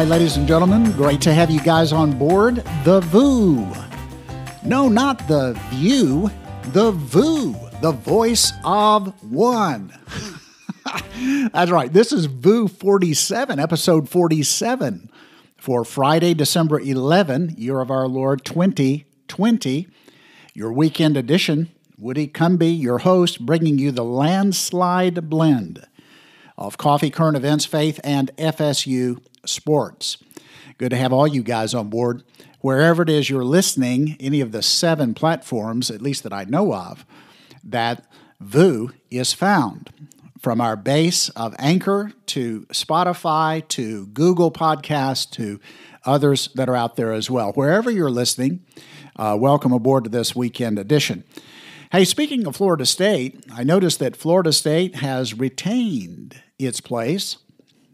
Right, ladies and gentlemen, great to have you guys on board the VOO. No, not the View, the VOO, the voice of one. That's right. This is VOO 47, episode 47 for Friday, December 11, year of our Lord 2020, your weekend edition. Woody Cumby, your host, bringing you the landslide blend of coffee, current events, faith, and FSU sports. Good to have all you guys on board. Wherever it is you're listening, any of the seven platforms, at least that I know of, that VOO is found. From our base of Anchor to Spotify to Google Podcast to others that are out there as well. Wherever you're listening, uh, welcome aboard to this weekend edition. Hey, speaking of Florida State, I noticed that Florida State has retained its place.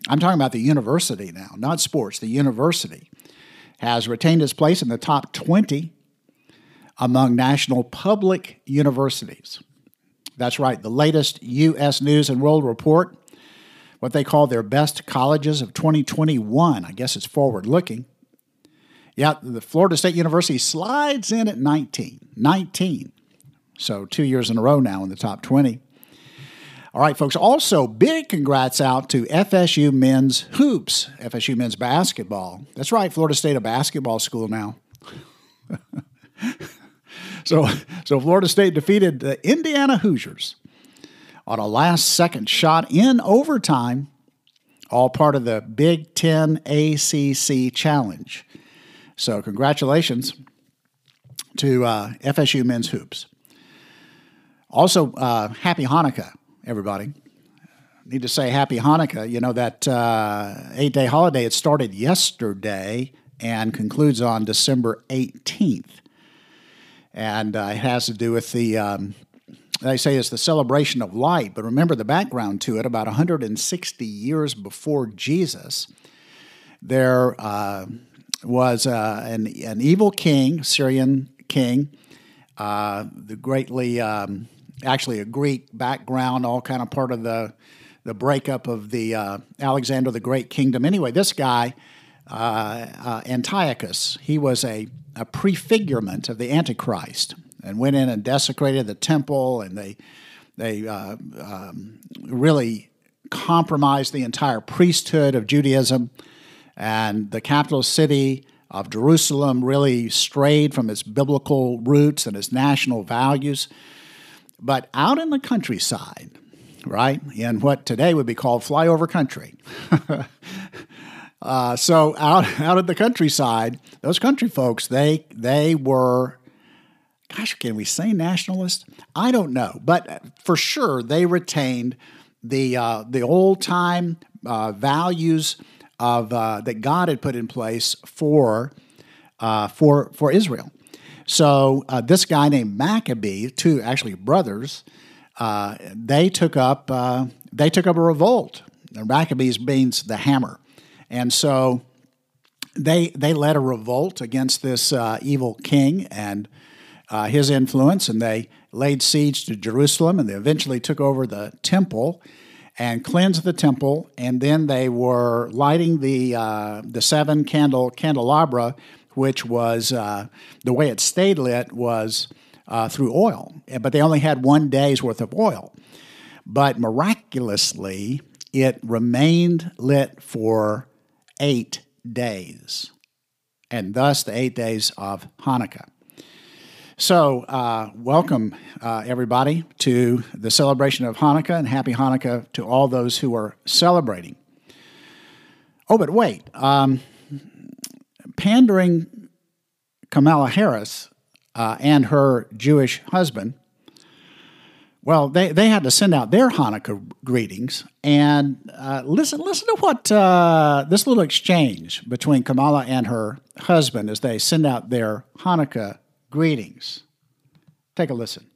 I'm talking about the university now, not sports. The university has retained its place in the top 20 among national public universities. That's right, the latest U.S. News and World Report, what they call their best colleges of 2021. I guess it's forward looking. Yeah, the Florida State University slides in at 19. 19. So two years in a row now in the top 20. All right, folks. Also, big congrats out to FSU men's hoops, FSU men's basketball. That's right, Florida State a basketball school now. so, so Florida State defeated the Indiana Hoosiers on a last second shot in overtime, all part of the Big Ten ACC Challenge. So, congratulations to uh, FSU men's hoops. Also, uh, happy Hanukkah, everybody. Need to say happy Hanukkah. You know, that uh, eight day holiday, it started yesterday and concludes on December 18th. And uh, it has to do with the, um, they say it's the celebration of light, but remember the background to it about 160 years before Jesus, there uh, was uh, an, an evil king, Syrian king, uh, the greatly. Um, actually a Greek background, all kind of part of the the breakup of the uh, Alexander the Great kingdom. Anyway, this guy uh, uh, Antiochus, he was a, a prefigurement of the Antichrist, and went in and desecrated the temple, and they they uh, um, really compromised the entire priesthood of Judaism, and the capital city of Jerusalem really strayed from its biblical roots and its national values. But out in the countryside, right, in what today would be called flyover country. uh, so out out of the countryside, those country folks, they they were gosh, can we say nationalist? I don't know, but for sure they retained the uh, the old time uh, values of uh, that God had put in place for uh, for for Israel. So uh, this guy named Maccabee, two actually brothers, uh, they took up uh, they took up a revolt. Maccabees means the hammer, and so they they led a revolt against this uh, evil king and uh, his influence, and they laid siege to Jerusalem, and they eventually took over the temple and cleansed the temple, and then they were lighting the uh, the seven candle candelabra which was uh, the way it stayed lit was uh, through oil, but they only had one day's worth of oil. But miraculously, it remained lit for eight days, and thus the eight days of Hanukkah. So, uh, welcome uh, everybody to the celebration of Hanukkah, and happy Hanukkah to all those who are celebrating. Oh, but wait. Um, pandering Kamala Harris uh, and her Jewish husband, well, they, they had to send out their Hanukkah greetings. And uh, listen, listen to what uh, this little exchange between Kamala and her husband as they send out their Hanukkah greetings. Take a listen.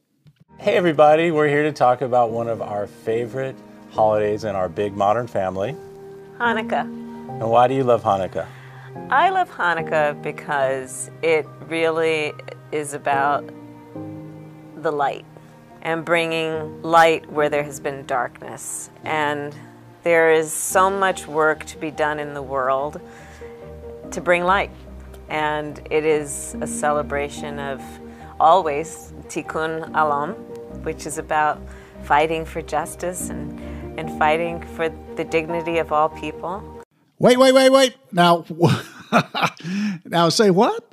Hey, everybody, we're here to talk about one of our favorite holidays in our big modern family Hanukkah. And why do you love Hanukkah? I love Hanukkah because it really is about the light and bringing light where there has been darkness. And There is so much work to be done in the world to bring light. And it is a celebration of always Tikkun Olam, which is about fighting for justice and, and fighting for the dignity of all people. Wait, wait, wait, wait. Now, now say what?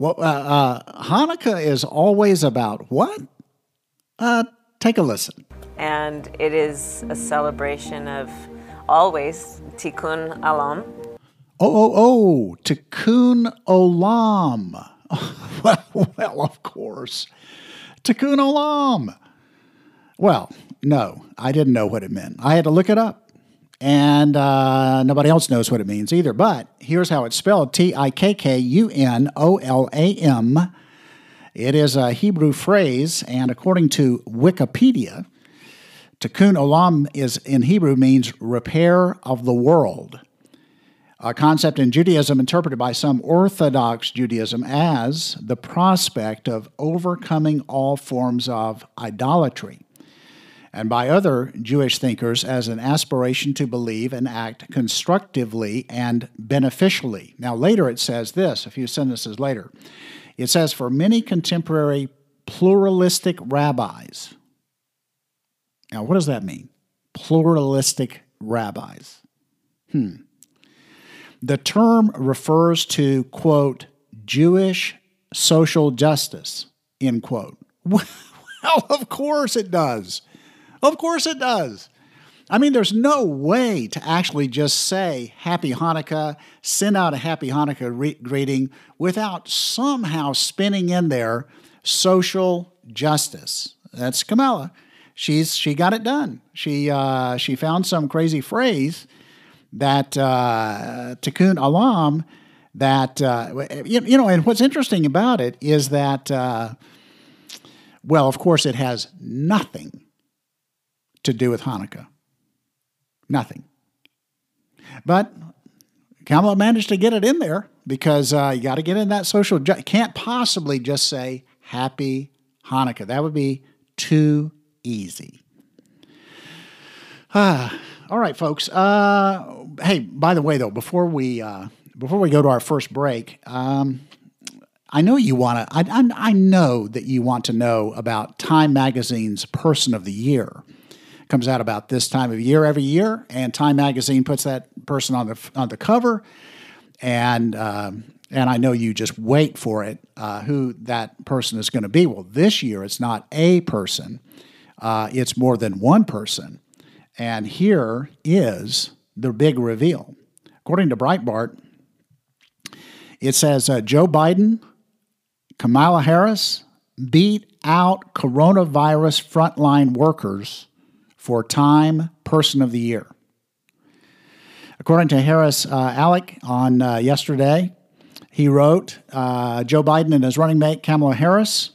Well, uh, uh, Hanukkah is always about what? Uh, take a listen. And it is a celebration of always Tikkun Olam. Oh, oh, oh, Tikkun Olam. well, well, of course. Tikkun Olam. Well, no, I didn't know what it meant. I had to look it up. And uh, nobody else knows what it means either. But here's how it's spelled T I K K U N O L A M. It is a Hebrew phrase, and according to Wikipedia, Tikkun Olam is in Hebrew means repair of the world. A concept in Judaism interpreted by some Orthodox Judaism as the prospect of overcoming all forms of idolatry and by other Jewish thinkers as an aspiration to believe and act constructively and beneficially. Now, later it says this, a few sentences later. It says, for many contemporary pluralistic rabbis. Now, what does that mean? Pluralistic rabbis. Hmm. The term refers to, quote, Jewish social justice, end quote. Well, of course it does. Of course it does. I mean, there's no way to actually just say Happy Hanukkah, send out a Happy Hanukkah re- greeting without somehow spinning in there social justice. That's Kamala. She's she got it done. She uh, she found some crazy phrase that uh, Tikkun Olam that uh, you, you know, and what's interesting about it is that uh, well, of course, it has nothing to do with Hanukkah. Nothing. But Kamala managed to get it in there because uh, you got to get in that social. Ju- can't possibly just say Happy Hanukkah. That would be too easy. Ah, all right, folks. Uh, hey, by the way, though, before we uh, before we go to our first break, um, I know you want to. I, I, I know that you want to know about Time Magazine's Person of the Year comes out about this time of year every year, and Time Magazine puts that person on the on the cover, and um, and I know you just wait for it, uh, who that person is going to be. Well, this year it's not a person; uh, it's more than one person, and here is the big reveal. According to Breitbart, it says uh, Joe Biden, Kamala Harris beat out coronavirus frontline workers for Time Person of the Year. According to Haris uh, Alic on uh, yesterday, he wrote uh, Joe Biden and his running mate Kamala Harris,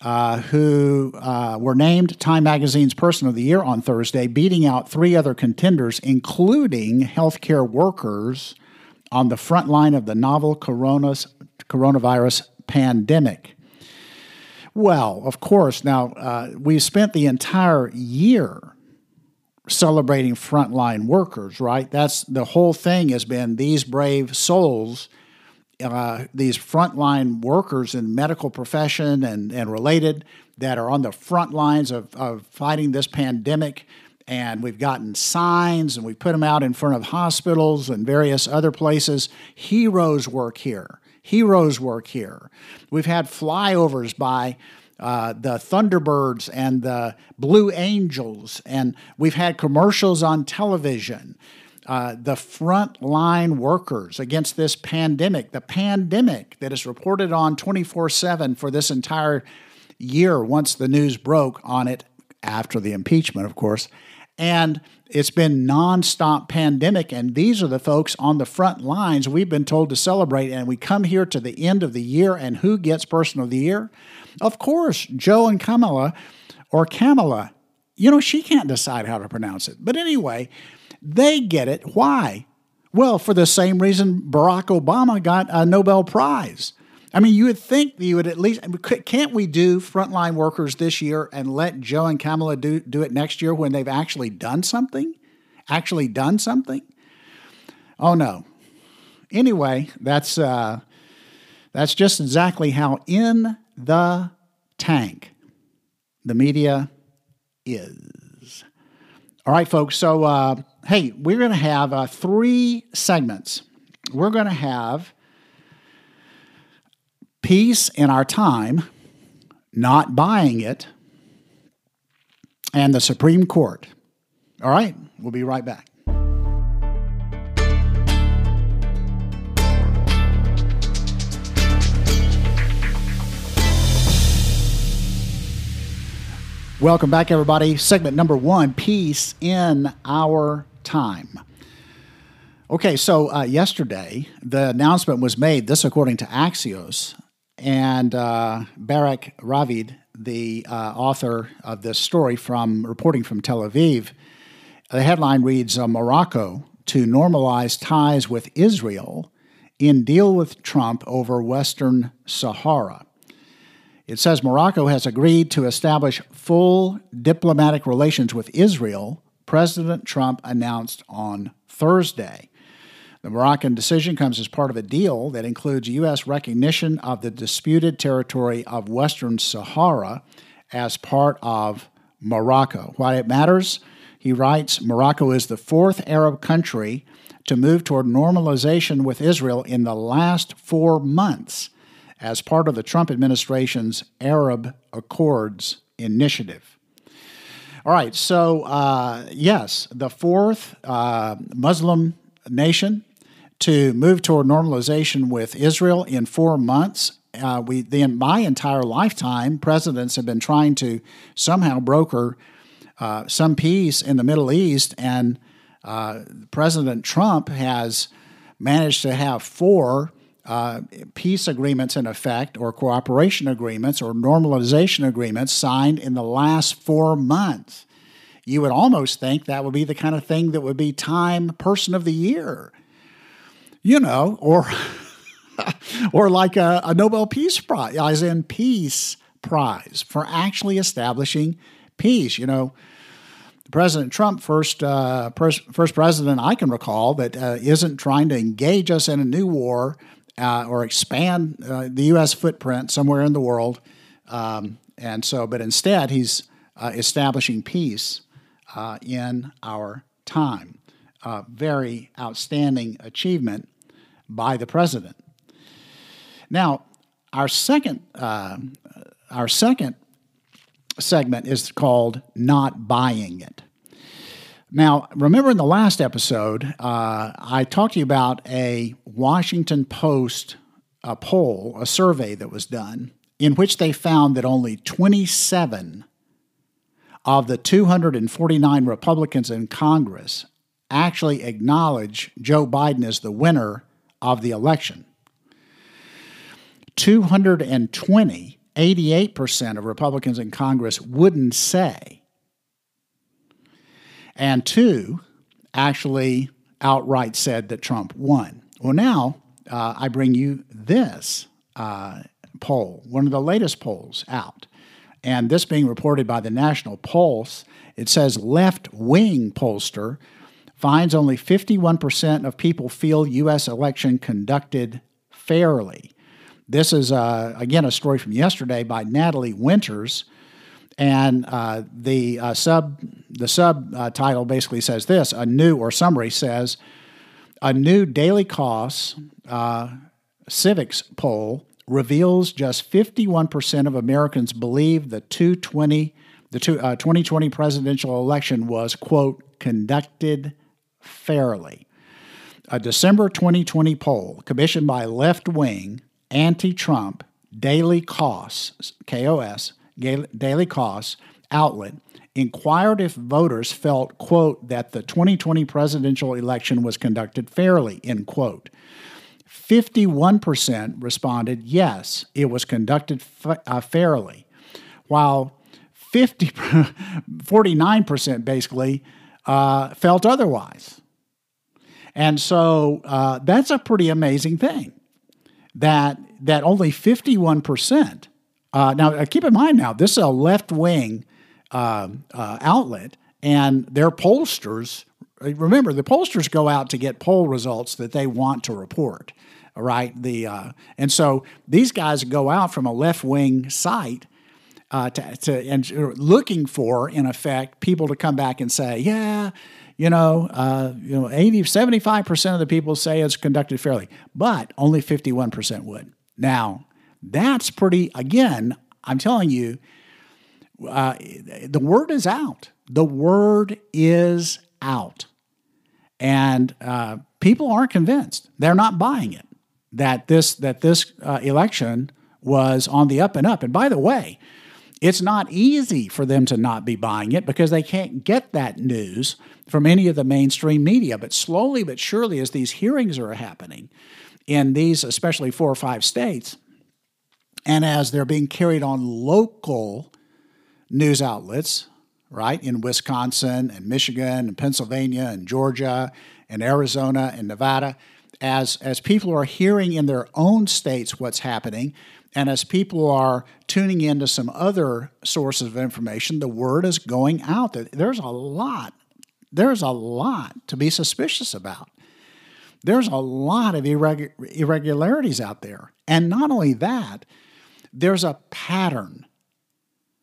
uh, who uh, were named Time Magazine's Person of the Year on Thursday, beating out three other contenders, including healthcare workers on the front line of the novel coronavirus pandemic. Well, of course. Now, uh, we spent the entire year celebrating frontline workers, right? That's the whole thing has been these brave souls, uh, these frontline workers in medical profession and, and related that are on the front lines of, of fighting this pandemic. And we've gotten signs and we put them out in front of hospitals and various other places. Heroes work here heroes work here. We've had flyovers by uh, the Thunderbirds and the Blue Angels, and we've had commercials on television. Uh, the frontline workers against this pandemic, the pandemic that is reported on 24 7 for this entire year once the news broke on it after the impeachment, of course. And it's been nonstop pandemic, and these are the folks on the front lines we've been told to celebrate. And we come here to the end of the year, and who gets Person of the Year? Of course, Joe and Kamala, or Kamala. You know, she can't decide how to pronounce it. But anyway, they get it. Why? Well, for the same reason Barack Obama got a Nobel Prize. I mean, you would think you would at least can't we do frontline workers this year and let Joe and Kamala do do it next year when they've actually done something? actually done something? Oh no. Anyway, that's uh, that's just exactly how in the tank the media is. All right, folks. So, uh, hey, we're going to have uh, three segments. We're going to have peace in our time, not buying it, and the Supreme Court. All right, we'll be right back. Welcome back, everybody. Segment number one Peace in Our Time. Okay, so uh, yesterday the announcement was made, this according to Axios, and uh, Barak Ravid, the uh, author of this story from reporting from Tel Aviv, the headline reads uh, Morocco to normalize ties with Israel in deal with Trump over Western Sahara. It says Morocco has agreed to establish full diplomatic relations with Israel, President Trump announced on Thursday. The Moroccan decision comes as part of a deal that includes U.S. recognition of the disputed territory of Western Sahara as part of Morocco. Why it matters? He writes Morocco is the fourth Arab country to move toward normalization with Israel in the last four months as part of the Trump administration's Abraham Accords initiative. All right, so uh, yes, the fourth uh, Muslim nation to move toward normalization with Israel in four months. Uh, we, the, in my entire lifetime, presidents have been trying to somehow broker uh, some peace in the Middle East, and uh, President Trump has managed to have four uh, peace agreements in effect, or cooperation agreements, or normalization agreements signed in the last four months. You would almost think that would be the kind of thing that would be Time Person of the Year, you know, or or like a, a Nobel Peace Prize, as in Peace Prize for actually establishing peace. You know, President Trump, first uh, pers- first president I can recall that uh, not trying to engage us in a new war uh, or expand uh, the U.S. footprint somewhere in the world. Um, and so, but instead, he's uh, establishing peace uh, in our time. very outstanding achievement by the president. Now, our second, uh, our second segment is called "Not Buying It." Now, remember in the last episode, uh, I talked to you about a Washington Post a poll, a survey that was done, in which they found that only 27 of the 249 Republicans in Congress actually acknowledge Joe Biden as the winner of the election. 220, 88% of Republicans in Congress wouldn't say and two actually outright said that Trump won. Well, now uh, I bring you this uh, poll, one of the latest polls out. And this being reported by the National Pulse, it says left wing pollster finds only 51% of people feel U.S. election conducted fairly. This is, uh, again, a story from yesterday by Natalie Winters and uh, the uh, sub the subtitle uh, basically says this: a new or summary says a new Daily Kos uh, Civiqs poll reveals just 51% of Americans believe the 220 the two, 2020 uh, presidential election was quote conducted fairly. A December 2020 poll commissioned by left wing anti Trump Daily Kos KOS Daily Kos outlet inquired if voters felt, quote, that the 2020 presidential election was conducted fairly, end quote. 51% responded yes, it was conducted uh, fairly, while 50, 49% basically uh, felt otherwise. And so uh, that's a pretty amazing thing that, that only 51% uh, now, uh, keep in mind now, this is a left wing uh, uh, outlet, and their pollsters remember the pollsters go out to get poll results that they want to report. right? the and so these guys go out from a left wing site uh, to, to and looking for, in effect, people to come back and say, yeah, you know, uh, you know, 80, 75% of the people say it's conducted fairly, but only 51% would. Now, that's pretty, again, I'm telling you, uh, the word is out. The word is out. And uh, people aren't convinced. They're not buying it that this, that this uh, election was on the up and up. And by the way, it's not easy for them to not be buying it because they can't get that news from any of the mainstream media. But slowly but surely, as these hearings are happening in these, especially four or five states, and as they're being carried on local news outlets, right, in Wisconsin and Michigan and Pennsylvania and Georgia and Arizona and Nevada, as, as people are hearing in their own states what's happening, and as people are tuning into some other sources of information, the word is going out that there's a lot, there's a lot to be suspicious about. There's a lot of irregularities out there. And not only that, there's a pattern,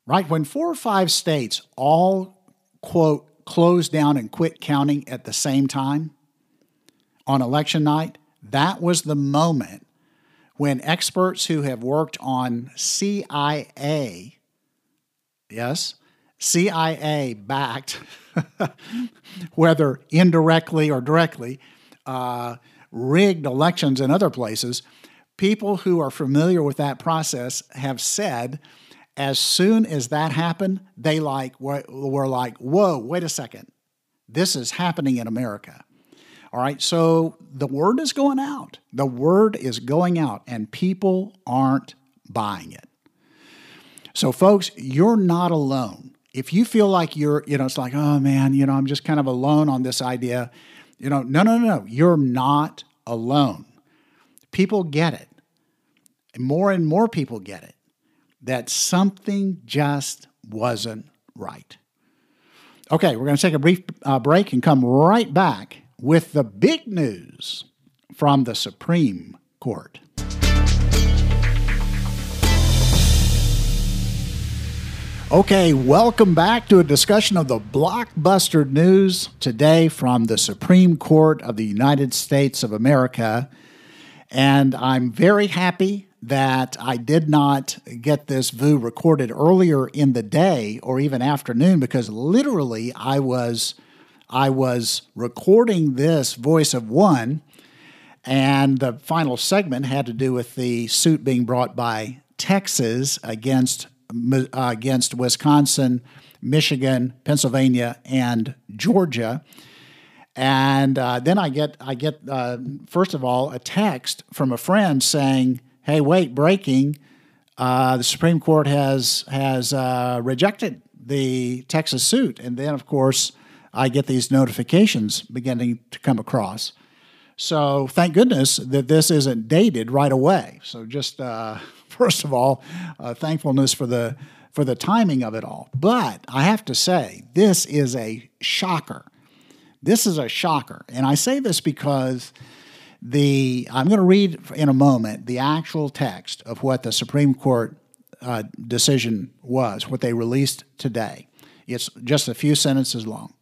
right? When four or five states all, quote, close down and quit counting at the same time on election night, that was the moment when experts who have worked on CIA, yes, CIA backed, whether indirectly or directly, uh, rigged elections in other places people who are familiar with that process have said as soon as that happened, they like were like, "Whoa, wait a second, this is happening in America." All right, so the word is going out. The word is going out, and people aren't buying it. So, folks, you're not alone. If you feel like you're, you know, it's like, oh man, you know, I'm just kind of alone on this idea, you know, no, no, no, no, you're not alone. People get it more and more people get it that something just wasn't right. Okay, we're going to take a brief uh, break and come right back with the big news from the Supreme Court. Okay, welcome back to a discussion of the blockbuster news today from the Supreme Court of the United States of America. And I'm very happy that I did not get this VOO recorded earlier in the day or even afternoon because literally I was I was recording this voice of one and the final segment had to do with the suit being brought by Texas against uh, against Wisconsin, Michigan, Pennsylvania, and Georgia. And uh, then I get I get uh, first of all a text from a friend saying hey, wait, breaking. Uh, the Supreme Court has has uh, rejected the Texas suit, and then of course I get these notifications beginning to come across. So thank goodness that this isn't dated right away. So just uh, first of all, uh, thankfulness for the for the timing of it all. But I have to say, this is a shocker. This is a shocker, and I say this because the I'm going to read in a moment the actual text of what the Supreme Court uh, decision was, what they released today. It's just a few sentences long.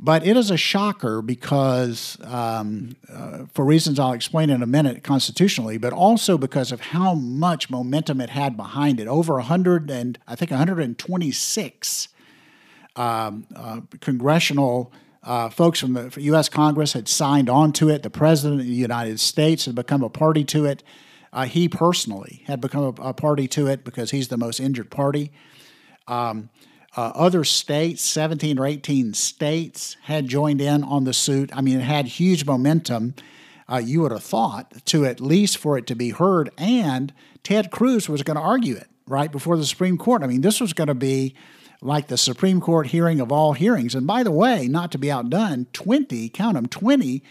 But it is a shocker because, um, uh, for reasons I'll explain in a minute constitutionally, but also because of how much momentum it had behind it. Over 100 and I think 126 um, uh, congressional uh, folks from the U.S. Congress had signed on to it. The President of the United States had become a party to it. Uh, he personally had become a, a, party to it because he's the most injured party. Um, uh, other states, 17 or 18 states, had joined in on the suit. I mean, it had huge momentum. Uh, you would have thought to at least for it to be heard, and Ted Cruz was going to argue it right before the Supreme Court. I mean, this was going to be like the Supreme Court hearing of all hearings. And by the way, not to be outdone, 20, count them, 20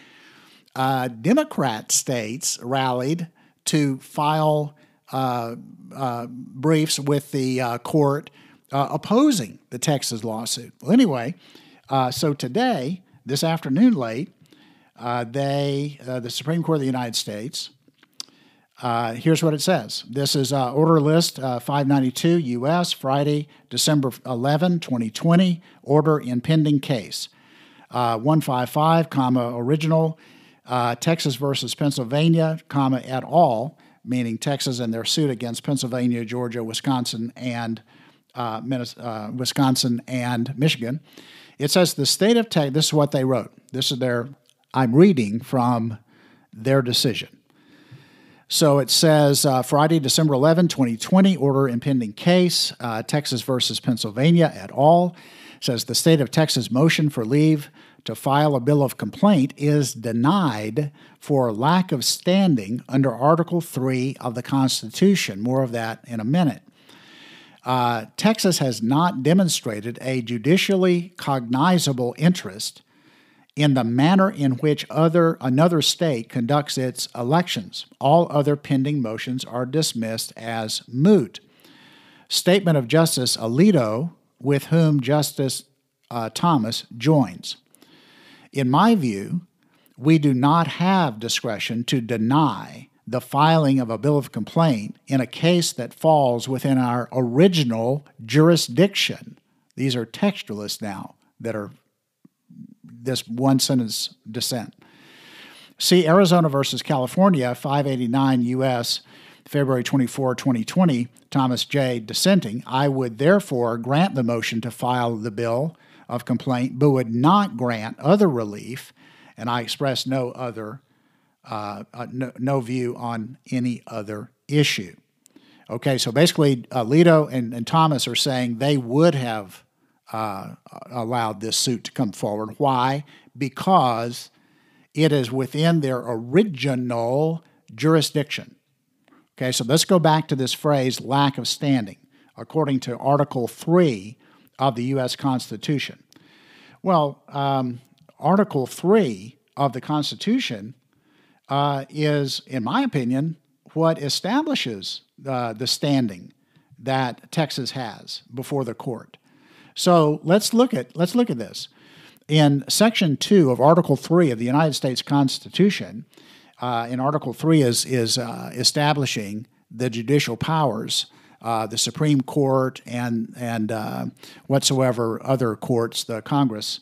uh, Democrat states rallied to file uh, uh, briefs with the uh, court uh, opposing the Texas lawsuit. Well, anyway, uh, so today, this afternoon late, uh, they, uh, the Supreme Court of the United States, uh, here's what it says. This is uh, Order List uh, 592 U.S., Friday, December 11, 2020, Order in Pending Case. Uh, 155, comma, original, Texas versus Pennsylvania, comma, et al., meaning Texas and their suit against Pennsylvania, Georgia, Wisconsin, and uh, Wisconsin and Michigan. It says the state of Texas, this is what they wrote. This is their, I'm reading from their decision. So it says uh, Friday, December 11, 2020, order impending case, uh, Texas versus Pennsylvania et al. says the state of Texas motion for leave to file a bill of complaint is denied for lack of standing under Article 3 of the Constitution. More of that in a minute. Uh, Texas has not demonstrated a judicially cognizable interest in the manner in which other another state conducts its elections. All other pending motions are dismissed as moot. Statement of Justice Alito, with whom Justice uh, Thomas joins. In my view, we do not have discretion to deny the filing of a bill of complaint in a case that falls within our original jurisdiction. These are textualists now that are this one sentence dissent. See Arizona versus California, 589 U.S., February 24, 2020, Thomas J. dissenting. I would therefore grant the motion to file the bill of complaint, but would not grant other relief, and I express no other, uh, uh, no, no, view on any other issue. Okay, so basically, uh, Alito and, and Thomas are saying they would have uh, allowed this suit to come forward. Why? Because it is within their original jurisdiction. Okay, so let's go back to this phrase lack of standing, according to Article 3 of the U.S. Constitution. Well, um, Article 3 of the Constitution uh, is, in my opinion, what establishes uh, the standing that Texas has before the court. So let's look at let's look at this. In Section Two of Article Three of the United States Constitution, uh, in Article Three is is uh, establishing the judicial powers, uh, the Supreme Court, and and uh, whatsoever other courts the Congress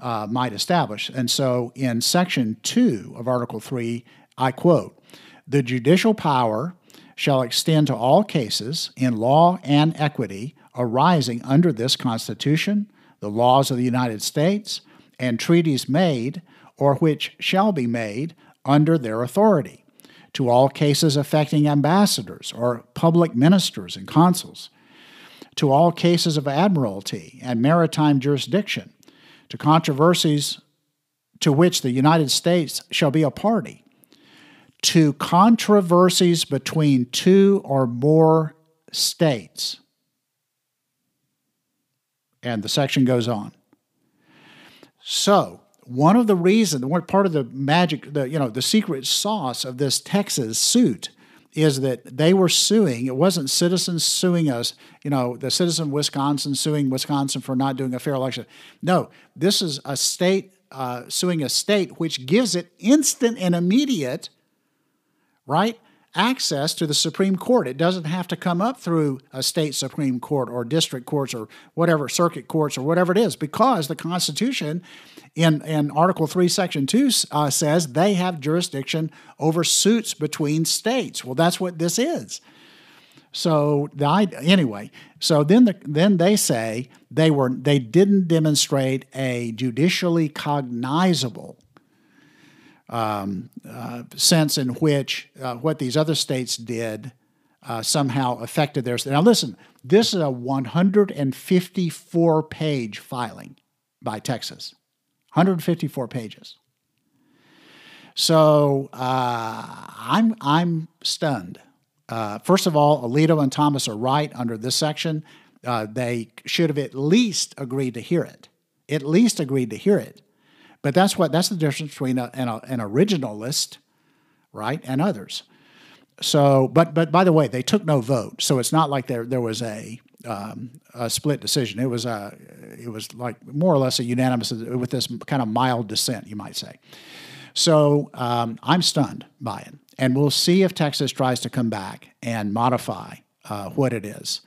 uh, might establish. And so, in Section Two of Article Three, I quote: "The judicial power." Shall extend to all cases in law and equity arising under this Constitution, the laws of the United States, and treaties made or which shall be made under their authority, to all cases affecting ambassadors or public ministers and consuls, to all cases of admiralty and maritime jurisdiction, to controversies to which the United States shall be a party, to controversies between two or more states and the section goes on. So, one of the reasons, part of the magic, the you know, the secret sauce of this Texas suit is that they were suing. It wasn't citizens suing us, you know, the citizen of Wisconsin suing Wisconsin for not doing a fair election. No, this is a state uh, suing a state, which gives it instant and immediate, right? Access to the Supreme Court. It doesn't have to come up through a state Supreme Court or district courts or whatever, circuit courts or whatever it is, because the Constitution in, in Article 3, Section 2 uh, says they have jurisdiction over suits between states. Well, that's what this is. So the, anyway, so then the, then they say they were they didn't demonstrate a judicially cognizable um, uh, sense in which uh, what these other states did uh, somehow affected theirs. Now, listen, this is a 154 page filing by Texas, 154 pages. So uh, I'm, I'm stunned. Uh, first of all, Alito and Thomas are right under this section. Uh, they should have at least agreed to hear it, at least agreed to hear it. But that's what that's the difference between a, an, an originalist, right, and others. So, but but by the way, they took no vote, so it's not like there there was a um, a split decision. It was a, it was like more or less a unanimous with this kind of mild dissent, you might say. So um, I'm stunned by it, and we'll see if Texas tries to come back and modify uh, what it is,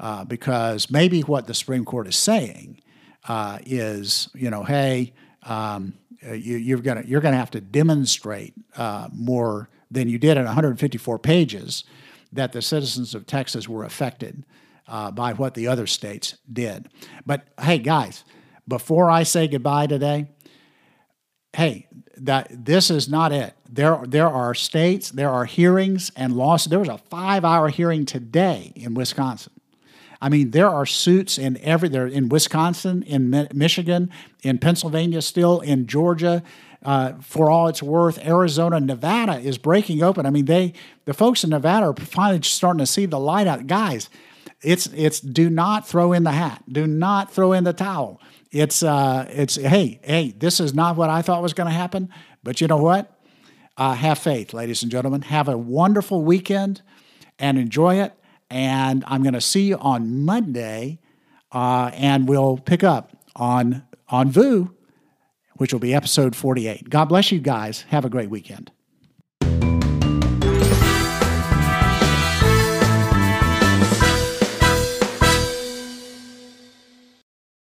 uh, because maybe what the Supreme Court is saying uh, is, you know, hey, um, you, are gonna you're gonna have to demonstrate uh, more than you did in 154 pages that the citizens of Texas were affected uh, by what the other states did. But hey, guys, before I say goodbye today, hey, that this is not it. There, there are states, there are hearings and lawsuits. There was a five-hour hearing today in Wisconsin. I mean, there are suits in every there in Wisconsin, in Mi- Michigan, in Pennsylvania, still in Georgia. Uh, for all it's worth, Arizona, Nevada is breaking open. I mean, they the folks in Nevada are finally starting to see the light out. Guys, it's it's do not throw in the hat. Do not throw in the towel. It's uh it's hey hey this is not what I thought was going to happen. But you know what? Uh, have faith, ladies and gentlemen. Have a wonderful weekend and enjoy it. And I'm going to see you on Monday, uh, and we'll pick up on on VOO, which will be episode 48. God bless you guys. Have a great weekend.